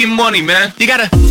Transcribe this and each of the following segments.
fucking money, man. You gotta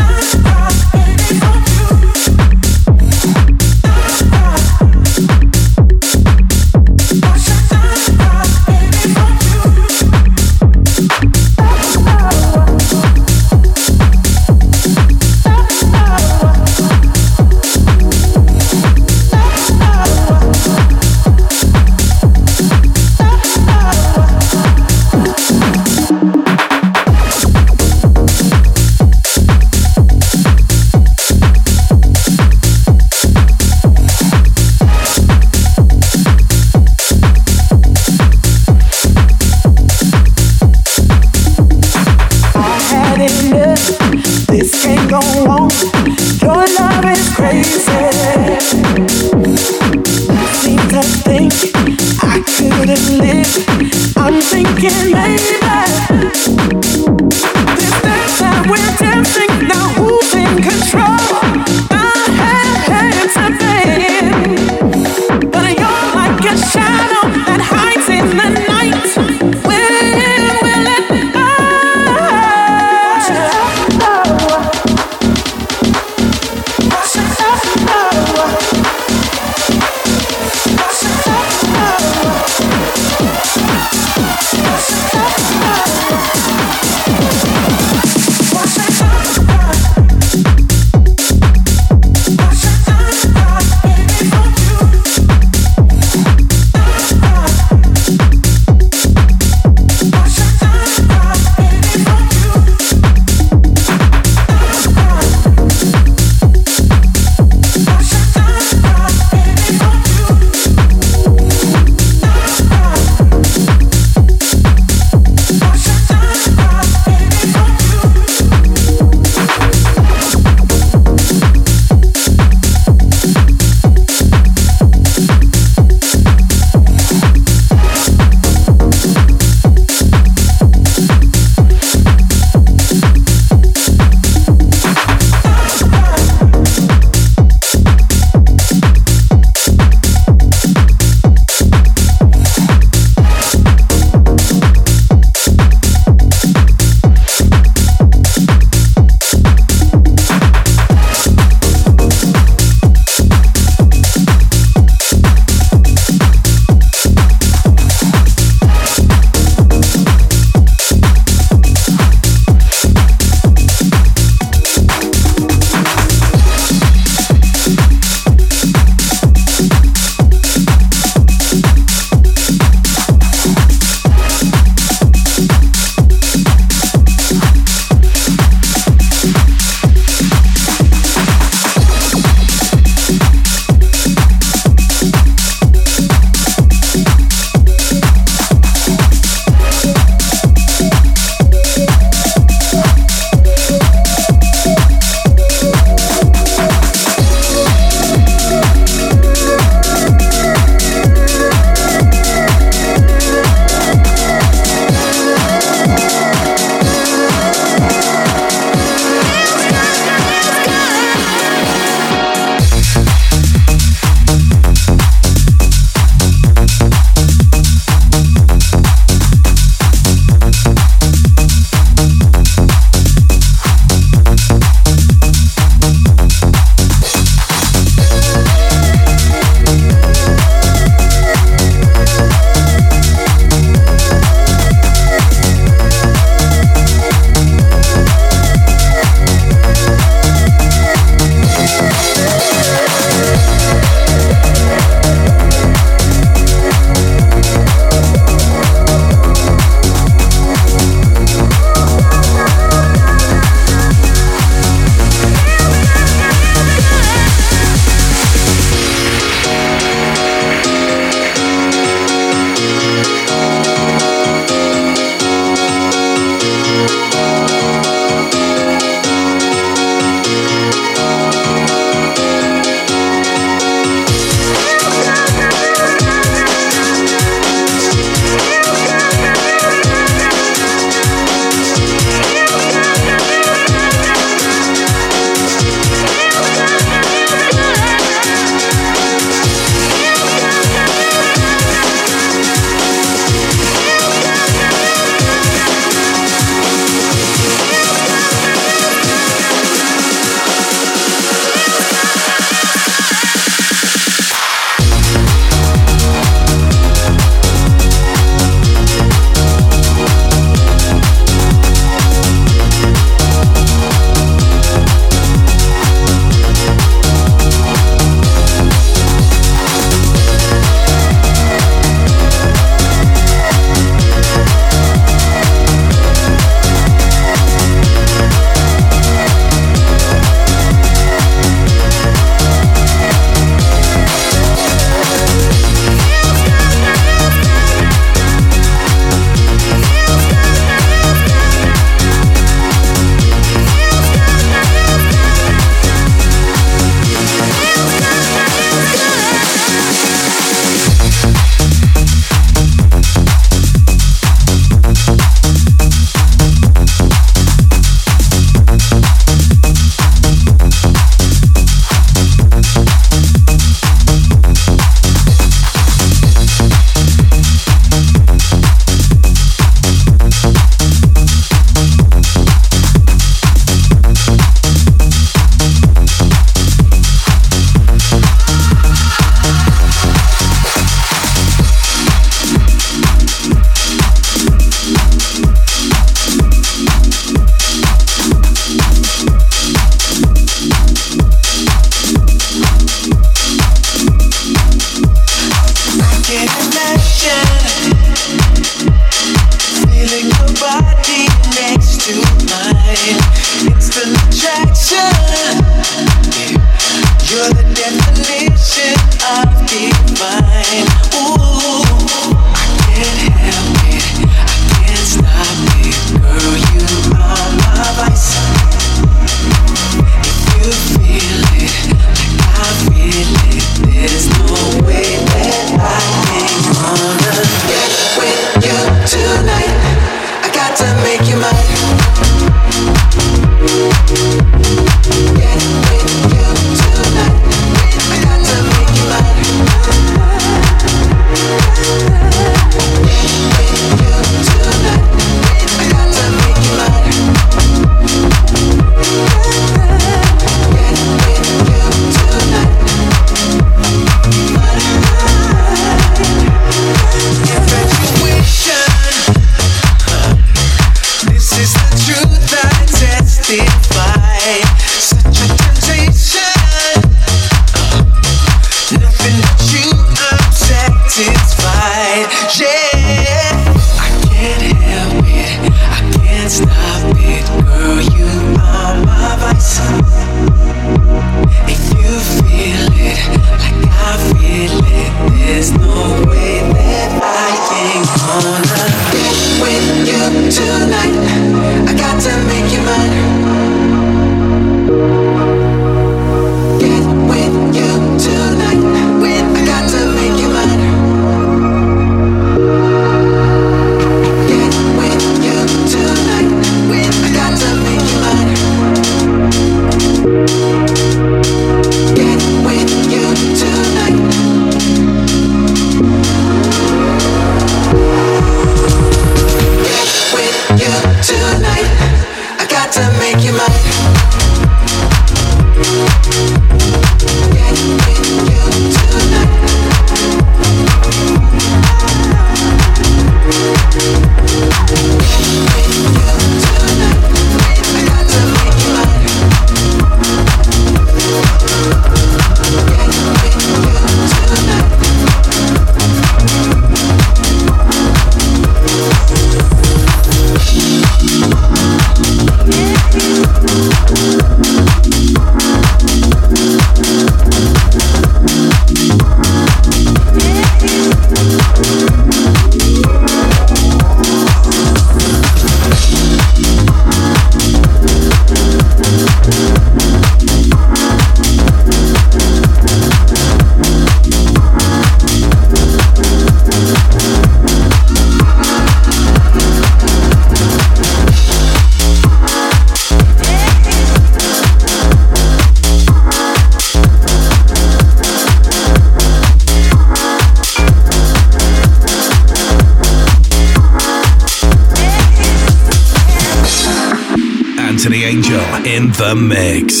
the mix.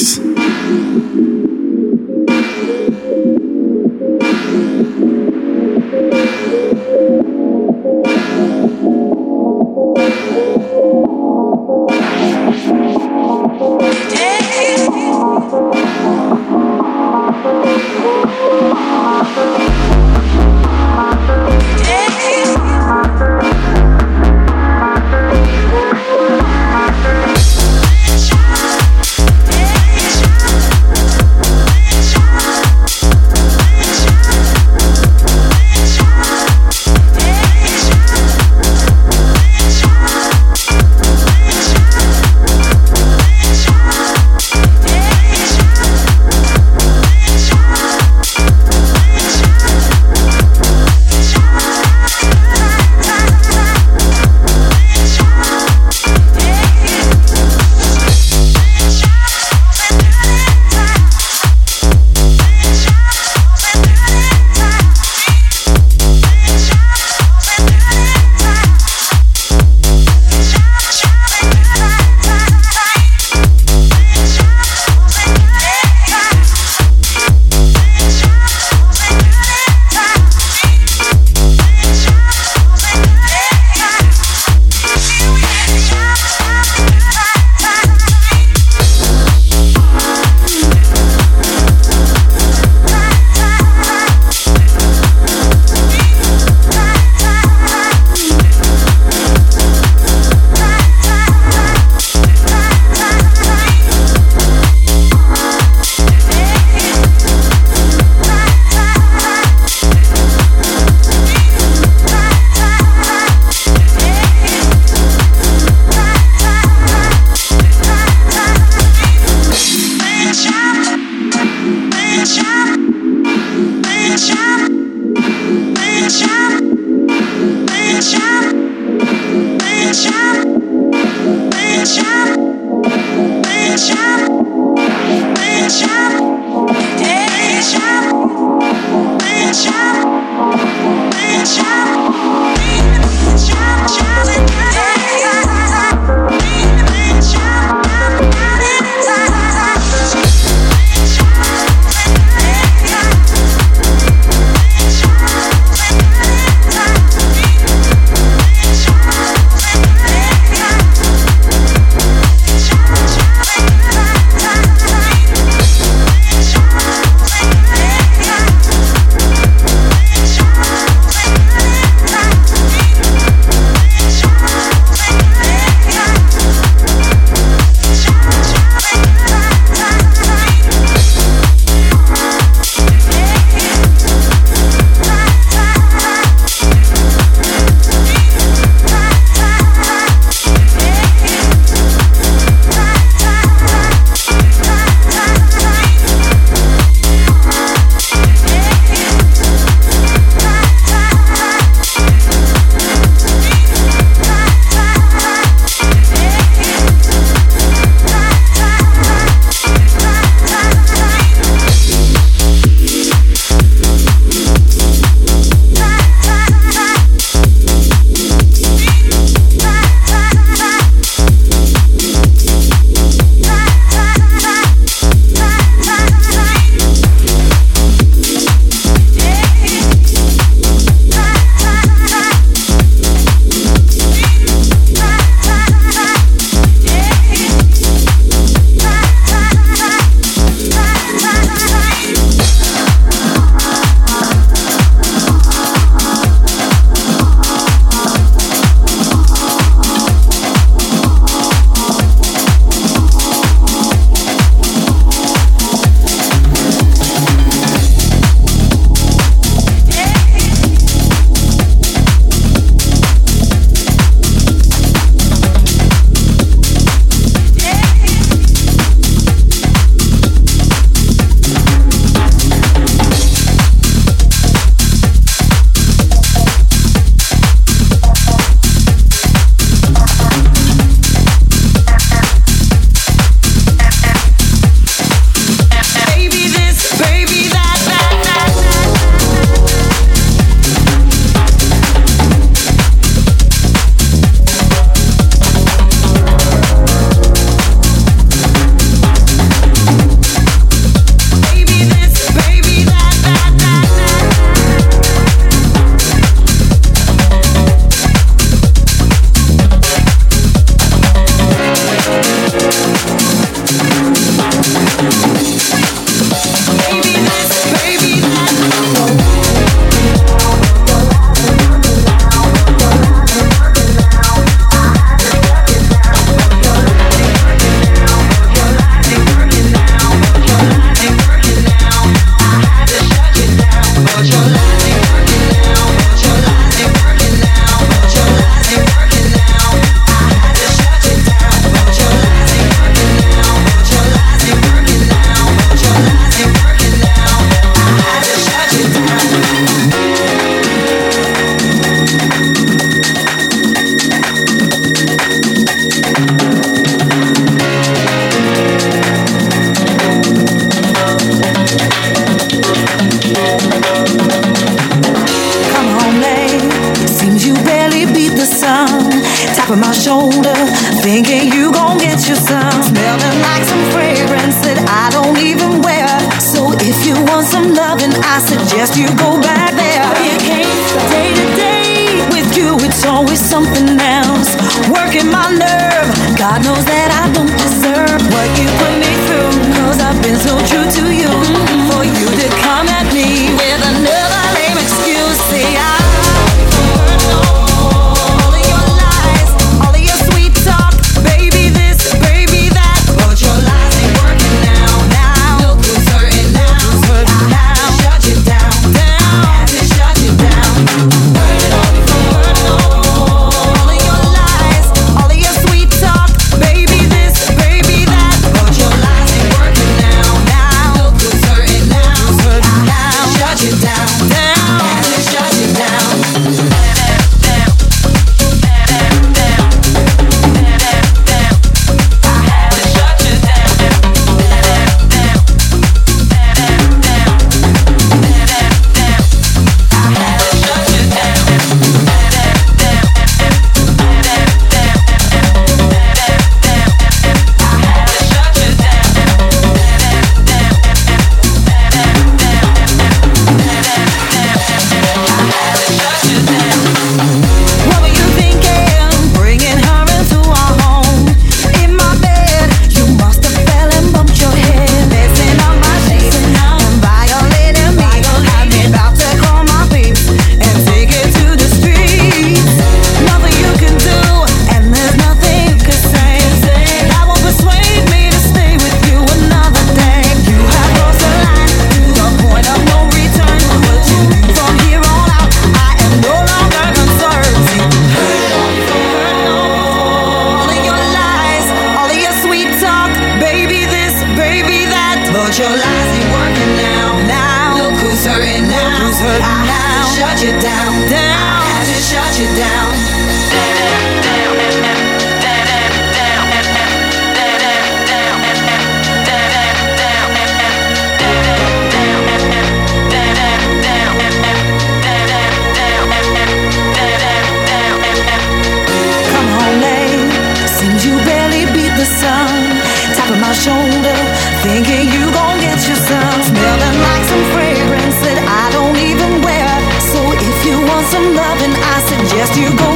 you go